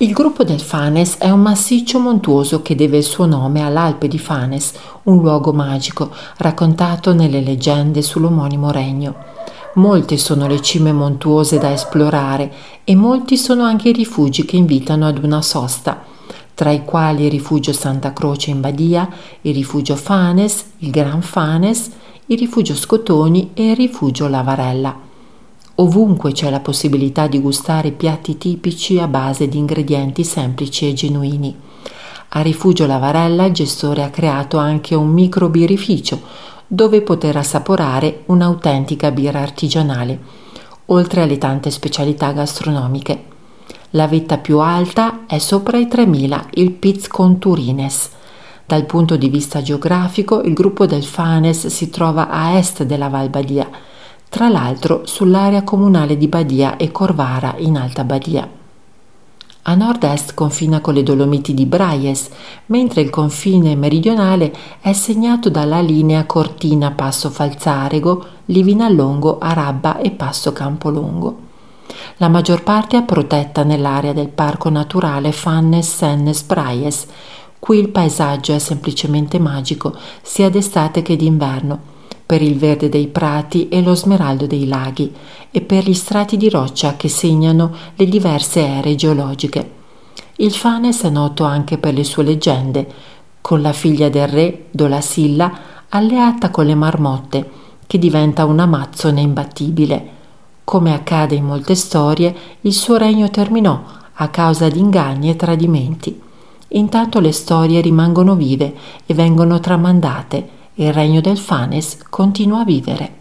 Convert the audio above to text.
Il gruppo del Fanes è un massiccio montuoso che deve il suo nome all'Alpe di Fanes, un luogo magico raccontato nelle leggende sull'omonimo regno. Molte sono le cime montuose da esplorare e molti sono anche i rifugi che invitano ad una sosta, tra i quali il rifugio Santa Croce in Badia, il rifugio Fanes, il Gran Fanes, il rifugio Scotoni e il rifugio Lavarella. Ovunque c'è la possibilità di gustare piatti tipici a base di ingredienti semplici e genuini. A Rifugio Lavarella il gestore ha creato anche un micro birrificio dove poter assaporare un'autentica birra artigianale, oltre alle tante specialità gastronomiche. La vetta più alta è sopra i 3000, il Piz Conturines. Dal punto di vista geografico, il gruppo del Fanes si trova a est della Val Badia tra l'altro sull'area comunale di Badia e Corvara in Alta Badia. A nord-est confina con le Dolomiti di Braies, mentre il confine meridionale è segnato dalla linea Cortina Passo Falzarego, Livinallongo, Arabba e Passo Campolongo. La maggior parte è protetta nell'area del parco naturale Fannes Sennes Braies. Qui il paesaggio è semplicemente magico, sia d'estate che d'inverno per il verde dei prati e lo smeraldo dei laghi e per gli strati di roccia che segnano le diverse ere geologiche. Il Fanes è noto anche per le sue leggende, con la figlia del re, Dolasilla, alleata con le marmotte, che diventa un'amazzone imbattibile. Come accade in molte storie, il suo regno terminò a causa di inganni e tradimenti. Intanto le storie rimangono vive e vengono tramandate il regno del Fanes continua a vivere.